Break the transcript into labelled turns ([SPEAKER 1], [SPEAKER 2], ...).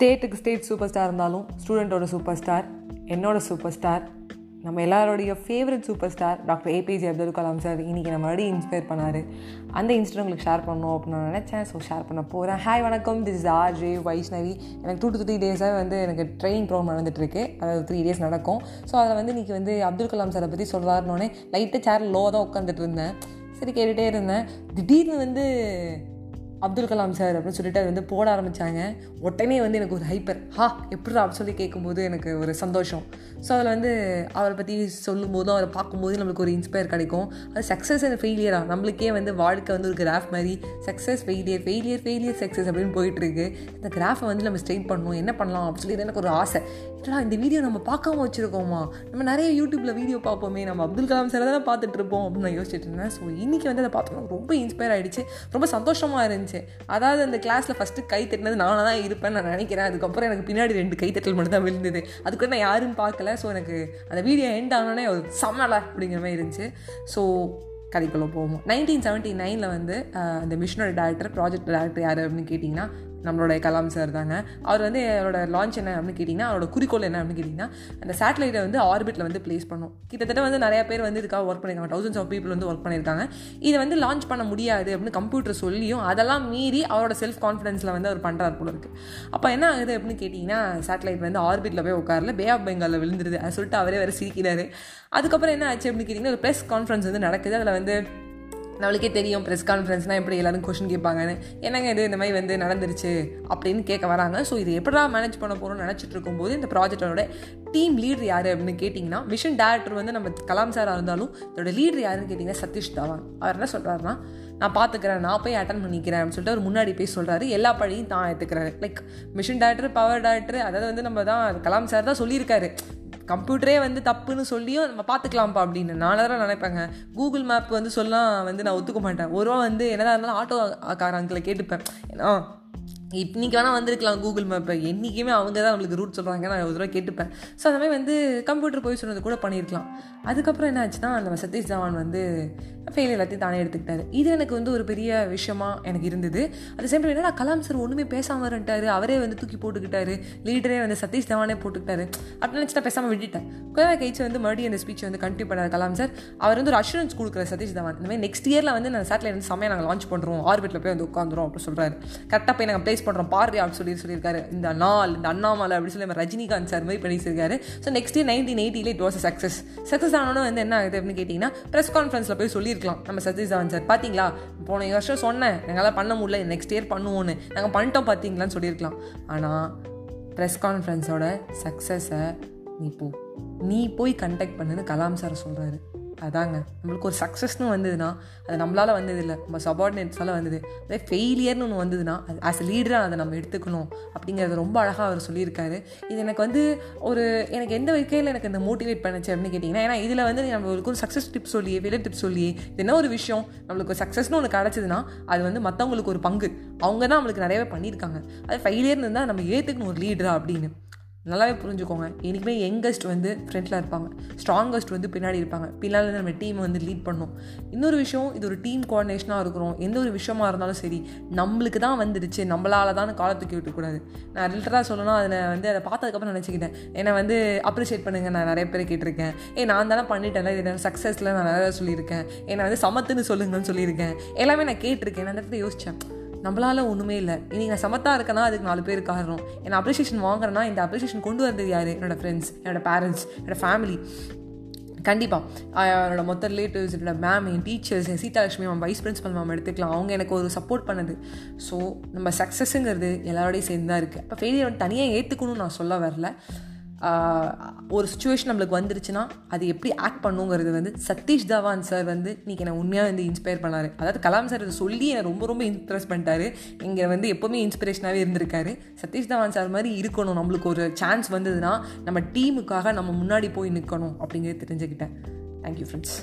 [SPEAKER 1] ஸ்டேட்டுக்கு state super star இருந்தாலும் ஸ்டூடெண்ட்டோட சூப்பர் ஸ்டார் என்னோட சூப்பர் ஸ்டார் நம்ம எல்லாரோடைய favourite super star doctor APJ Abdul Kalam sir இன்றைக்கி நம்ம மறுபடியும் இன்ஸ்பயர் பண்ணார். அந்த இன்ஸ்டர் உங்களுக்கு ஷேர் பண்ணணும் அப்படின்னு நான் நினச்சேன். ஸோ ஷேர் பண்ண போகிறேன் ஹாய் வணக்கம். This is R J Vaishnavi எனக்கு டூ டு த்ரீ டேஸாக வந்து எனக்கு ட்ரெயின் ப்ரோக்ராம் நடந்துட்டுருக்கு அதாவது த்ரீ டேஸ் நடக்கும். ஸோ அதில் வந்து இன்றைக்கி வந்து அப்துல் கலாம் சாரை பற்றி சொல்கிறாருனோடனே லைட்டாக சேர் லோவாக தான் உட்காந்துட்டு இருந்தேன். சரி கேட்டுகிட்டே இருந்தேன். திடீர்னு வந்து அப்துல் கலாம் சார் அப்படின்னு சொல்லிட்டு அது வந்து போட ஆரம்பித்தாங்க உடனே வந்து எனக்கு ஒரு ஹைப்பர் ஹா எப்படி அப்படின்னு சொல்லி கேட்கும்போது எனக்கு ஒரு சந்தோஷம். ஸோ அதில் வந்து அவரை பற்றி சொல்லும்போதும் அவரை பார்க்கும்போது நம்மளுக்கு ஒரு இன்ஸ்பயர் கிடைக்கும். அது சக்ஸஸ் அண்ட் ஃபெயிலியராக நம்மளுக்கே வந்து வாழ்க்கை வந்து ஒரு கிராஃப் மாதிரி success failure failure failure success அப்படின்னு போயிட்டுருக்கு இந்த கிராஃபை வந்து நம்ம ஸ்ட்ரெயின் பண்ணணும். என்ன பண்ணலாம் அப்படின்னு சொல்லி எனக்கு ஒரு ஆசை. ஏன்னா இந்த வீடியோ நம்ம பார்க்காம வச்சுருக்கோமா? நம்ம நிறைய யூடியூப்பில் வீடியோ பார்ப்போமே நம்ம அப்துல் கலாம் சார் தானே பார்த்துட்டு இருப்போம் அப்படின்னு நான் யோசிச்சுட்டு இருந்தேன். ஸோ இன்றைக்கி வந்து அதை பார்த்தோம்னா ரொம்ப இன்ஸ்பயர் ஆகிடுச்சு ரொம்ப சந்தோஷமாக இருந்துச்சு. அதாவது அந்த கிளாஸில் ஃபஸ்ட்டு கை தட்டினது நானாக தான் இருப்பேன் நான் நினைக்கிறேன். அதுக்கப்புறம் எனக்கு பின்னாடி ரெண்டு கை தட்டல் மட்டும் தான் விழுந்தது. அதுக்கு நான் யாரும் பார்க்கல. ஸோ எனக்கு அந்த வீடியோ எண்ட் ஆனோடனே ஒரு சமலை அப்படிங்கிற மாதிரி இருந்துச்சு. ஸோ கதைக்குள்ளே போவோம். நைன்டீன் செவன்ட்டி நைனில் வந்து அந்த மிஷனோட டேரக்டர் ப்ராஜெக்ட் டேரக்டர் யார் அப்படின்னு கேட்டிங்கன்னா நம்மளோட கலாம் சார் தாங்க. அவர் வந்து அவரோட லான்ச் என்ன அப்படின்னு கேட்டிங்கன்னா அவரோட குறிக்கோள் என்ன அப்படின்னு கேட்டிங்கன்னா அந்த சேட்டலைட்டை வந்து ஆர்பிட்டில் வந்து பிளேஸ் பண்ணும். கிட்டத்தட்ட வந்து நிறைய பேர் வந்து இதுக்காக ஒர்க் பண்ணியிருக்காங்க. தௌசண்ட்ஸ் ஆஃப் பீப்புள் வந்து ஒர்க் பண்ணியிருக்காங்க. இதை வந்து லான்ச் பண்ண முடியாது அப்படின்னு கம்ப்யூட்டர் சொல்லியும் அதெல்லாம் மீறி அவரோட செல்ஃப் கான்ஃபிடென்ஸில் வந்து அவர் பண்ணுறாரு போல இருக்குது அப்போ என்ன ஆகுது அப்படின்னு கேட்டிங்கன்னா சேட்டலைட் வந்து ஆர்பிட்டில் போய் உட்காரல பே ஆஃப் பெங்காலில் விழுந்துருது. அதை சொல்லிட்டு அவரே வேறு சிரிக்கிறாரு. அதுக்கப்புறம் என்ன ஆச்சு அப்படின்னு கேட்டிங்கன்னா ஒரு ப்ரெஸ் கான்ஃபரன்ஸ் வந்து நடக்குது. அதில் வந்து நம்மளுக்கே தெரியும் ப்ரெஸ் கான்ஃபரன்ஸ்னால் எப்படி எல்லோரும் கொஷின் கேட்பாங்கன்னு. என்னங்க இது? இந்த மாதிரி வந்து நடந்துருச்சு அப்படின்னு கேட்க வராங்க. ஸோ இது எப்படா மேனேஜ் பண்ண போகிறோம்னு நினச்சிட்டு இருக்கும்போது இந்த ப்ராஜெக்டோட டீம் லீடர் யார் அப்படின்னு கேட்டிங்கன்னா மிஷன் டேரக்டர் வந்து நம்ம கலாம் சாராக இருந்தாலும் இதோட லீடர் யாருன்னு கேட்டிங்கன்னா சதீஷ் தவான் அவர் என்ன சொல்கிறாருன்னா நான் பார்த்துக்கிறேன் நான் போய் அட்டன் பண்ணிக்கிறேன் அப்படின்னு சொல்லிட்டு அவர் முன்னாடி போய் சொல்கிறாரு எல்லா பழியும் தான் எடுத்துக்கிறாரு. Like machine director power director அதாவது வந்து நம்ம தான் கலாம் சார் தான் சொல்லியிருக்காரு. கம்ப்யூட்டரே வந்து தப்புன்னு சொல்லியும் நம்ம பார்த்துக்கலாம்ப்பா அப்படின்னு நான் தான் நினைப்பேங்க. கூகுள் மேப் வந்து சொல்லலாம் வந்து நான் ஒத்துக்க மாட்டேன். ஒரு வந்து என்னதான் இருந்தாலும் ஆட்டோ கார அங்கில் கேட்டுப்பேன். ஏன்னா இன்றைக்கி வேணால் வந்திருக்கலாம் கூகுள் மேப்பை என்றைக்குமே அவங்க தான் நம்மளுக்கு ரூட் சொல்கிறாங்க நான் ஒரு தடவை கேட்டுப்பேன். ஸோ அந்த மாதிரி வந்து கம்ப்யூட்டர் போய் சொன்னது கூட பண்ணியிருக்கலாம். அதுக்கப்புறம் என்ன ஆச்சுன்னா நம்ம சதீஷ் தவான் வந்து ஃபெயில் எல்லாத்தையும் தானே எடுத்துக்கிட்டாரு. இது எனக்கு வந்து ஒரு பெரிய விஷயமா எனக்கு இருந்தது. அது சேம் டைம் என்னடா கலாம் சார் ஒன்றுமே பேசாமல் இருந்துட்டாரு அவரே வந்து தூக்கி போட்டுக்கிட்டாரு. லீடரே வந்து சதீஷ் தவானே போட்டுக்கிட்டாரு. அப்படின்னு நினச்சி நான் பேசாமல் விட்டுட்டேன். கொஞ்சம் கழிச்சு வந்து மறுபடியும் அந்த ஸ்பீச் வந்து கண்டினியூ பண்ணார் கலாம் சார் அவர் வந்து ஒரு அஷூரன்ஸ் கொடுக்குற சதீஷ் தவான். இந்த மாதிரி நெக்ஸ்ட் இயரில் வந்து நான் சேட்டலைட் வந்து சமயம் நாங்கள் லான்ச் பண்ணுறோம் ஆர்பிட்டில் போய் வந்து உட்காந்துரும் அப்படின்னு சொல்கிறாரு கரெக்டாக போய் நாங்கள் பிளேஸ் பண்ணுறோம் பாரு அப்படின்னு சொல்லி சொல்லியிருக்காரு. இந்த நாள் இந்த அண்ணாமலை அப்படின்னு சொல்லி ரஜினிகாந்த் சார் மாதிரி பண்ணியிருக்காரு. ஸோ நெக்ஸ்ட் இயர் நைன்டீன் எயிட்டியில் இட் வாஸ் சக்ஸஸ் சக்ஸஸ் ஆனோன்னு வந்து என்ன ஆகுது அப்படின்னு கேட்டிங்கன்னா ப்ரெஸ் கான்ஃபரன்ஸில் போய் சொல்லியிருக்கலாம். நம்ம சதீஷ் தவன் சார் பார்த்தீங்களா போன வருஷம் சொன்னேன். எங்களால் பண்ண முடியல. நெக்ஸ்ட் இயர் பண்ணுவோன்னு. நாங்கள் பண்ணிட்டோம் பார்த்தீங்களான்னு சொல்லியிருக்கலாம். ஆனால் ப்ரெஸ் கான்ஃபரன்ஸோட சக்ஸஸை நீ போ. நீ போய் கண்டக்ட் பண்ணுன்னு கலாம் சார் சொல்கிறாரு அதாங்க. நம்மளுக்கு ஒரு சக்ஸஸ்னு வந்ததுன்னா அது நம்மளால் வந்தது இல்லை நம்ம சபார்டினேட்ஸால் வந்தது. அதே ஃபெயிலியர்னு ஒன்று வந்ததுன்னா அது ஆஸ் அ லீடராக அதை நம்ம எடுத்துக்கணும் அப்படிங்கிறது ரொம்ப அழகாக அவர் சொல்லியிருக்காரு. இது எனக்கு வந்து ஒரு எனக்கு எந்த வகையில் எனக்கு இந்த மோட்டிவேட் பண்ணுச்சு அப்படின்னு கேட்டிங்கன்னா ஏன்னா இதில் வந்து நம்மளுக்கு ஒரு சக்ஸஸ் டிப்ஸ் சொல்லியே ஃபெயிலியர் டிப்ஸ் சொல்லியே இது என்ன ஒரு விஷயம்? நம்மளுக்கு ஒரு சக்ஸஸ்னு ஒன்று கிடச்சிதுன்னா அது வந்து மற்றவங்களுக்கு ஒரு பங்கு. அவங்க தான் நம்மளுக்கு நிறையவே பண்ணியிருக்காங்க. அது ஃபெயிலியர்னு இருந்தால் நம்ம ஏற்றுக்கணும் ஒரு லீடராக அப்படின்னு. நல்லாவே புரிஞ்சுக்கோங்க. என்றைக்குமே யங்கஸ்ட் வந்து ஃப்ரண்ட்டில் இருப்பாங்க. ஸ்ட்ராங்கஸ்ட் வந்து பின்னாடி இருப்பாங்க. பின்னால் நம்ம டீமை வந்து லீட் பண்ணும். இன்னொரு விஷயம் இது ஒரு டீம் கோஆர்டினேஷனாக இருக்கிறோம். எந்த ஒரு விஷயமா இருந்தாலும் சரி நம்மளுக்கு தான் வந்துடுச்சு. நம்மளால தான் காலத்துக்கு விட்டுக்கூடாது நான் ரிலேட்டடாக சொல்லணும் அதில் வந்து அதை பார்த்ததுக்கப்புறம் நினச்சிக்கிட்டேன். என்னை வந்து அப்ரிஷியேட் பண்ணுங்கள் நான் நிறைய பேர் கேட்டிருக்கேன். ஏ நான் தானே பண்ணிட்டேன்ல. இது சக்ஸஸில் நான் நிறையா சொல்லியிருக்கேன். என்னை வந்து சமத்துன்னு சொல்லுங்கன்னு சொல்லியிருக்கேன். எல்லாமே நான் கேட்டிருக்கேன். நான் அந்த இடத்துல யோசித்தேன் நம்மளால ஒன்றுமே இல்லை. இன்னைக்கு நான் சமத்தாக இருக்கேன்னா அதுக்கு நாலு பேர் காரணம். என்னை அப்ரிஷியேஷன் வாங்குறேன்னா இந்த அப்ரிஷியேஷன் கொண்டு வந்தது யார்? என்னோடய ஃப்ரெண்ட்ஸ் என்னோட பேரண்ட்ஸ் என்னோட ஃபேமிலி கண்டிப்பாக என்னோட மொத்த ரிலேட்டிவ்ஸ் என்னோட மேம் என் டீச்சர்ஸ் என் Seethalakshmi ma'am vice principal ma'am எடுத்துக்கலாம். அவங்க எனக்கு ஒரு சப்போர்ட் பண்ணது. ஸோ நம்ம சக்ஸஸுங்கிறது எல்லாரோடையும் சேர்ந்து தான் இருக்குது அப்போ ஃபெயிலியர் தனியாக ஏற்றுக்கணும்னு நான் சொல்ல வரல. ஒரு சுச்சுவேஷன் நம்மளுக்கு வந்துருச்சுன்னா அது எப்படி ஆக்ட் பண்ணுங்கிறது வந்து சதீஷ் தவான் சார் வந்து இன்றைக்கி என்னை உண்மையாக வந்து இன்ஸ்பயர் பண்ணார். அதாவது கலாம் சார் இதை சொல்லி என்னை ரொம்ப ரொம்ப இம்ப்ரெஸ் பண்ணிட்டாரு. இங்கே வந்து எப்போவுமே இன்ஸ்பிரேஷனாகவே இருந்திருக்காரு. சதீஷ் தவான் சார் மாதிரி இருக்கணும். நம்மளுக்கு ஒரு சான்ஸ் வந்ததுன்னா நம்ம டீமுக்காக நம்ம முன்னாடி போய் நிற்கணும் அப்படிங்கிறது தெரிஞ்சுக்கிட்டேன். Thank you friends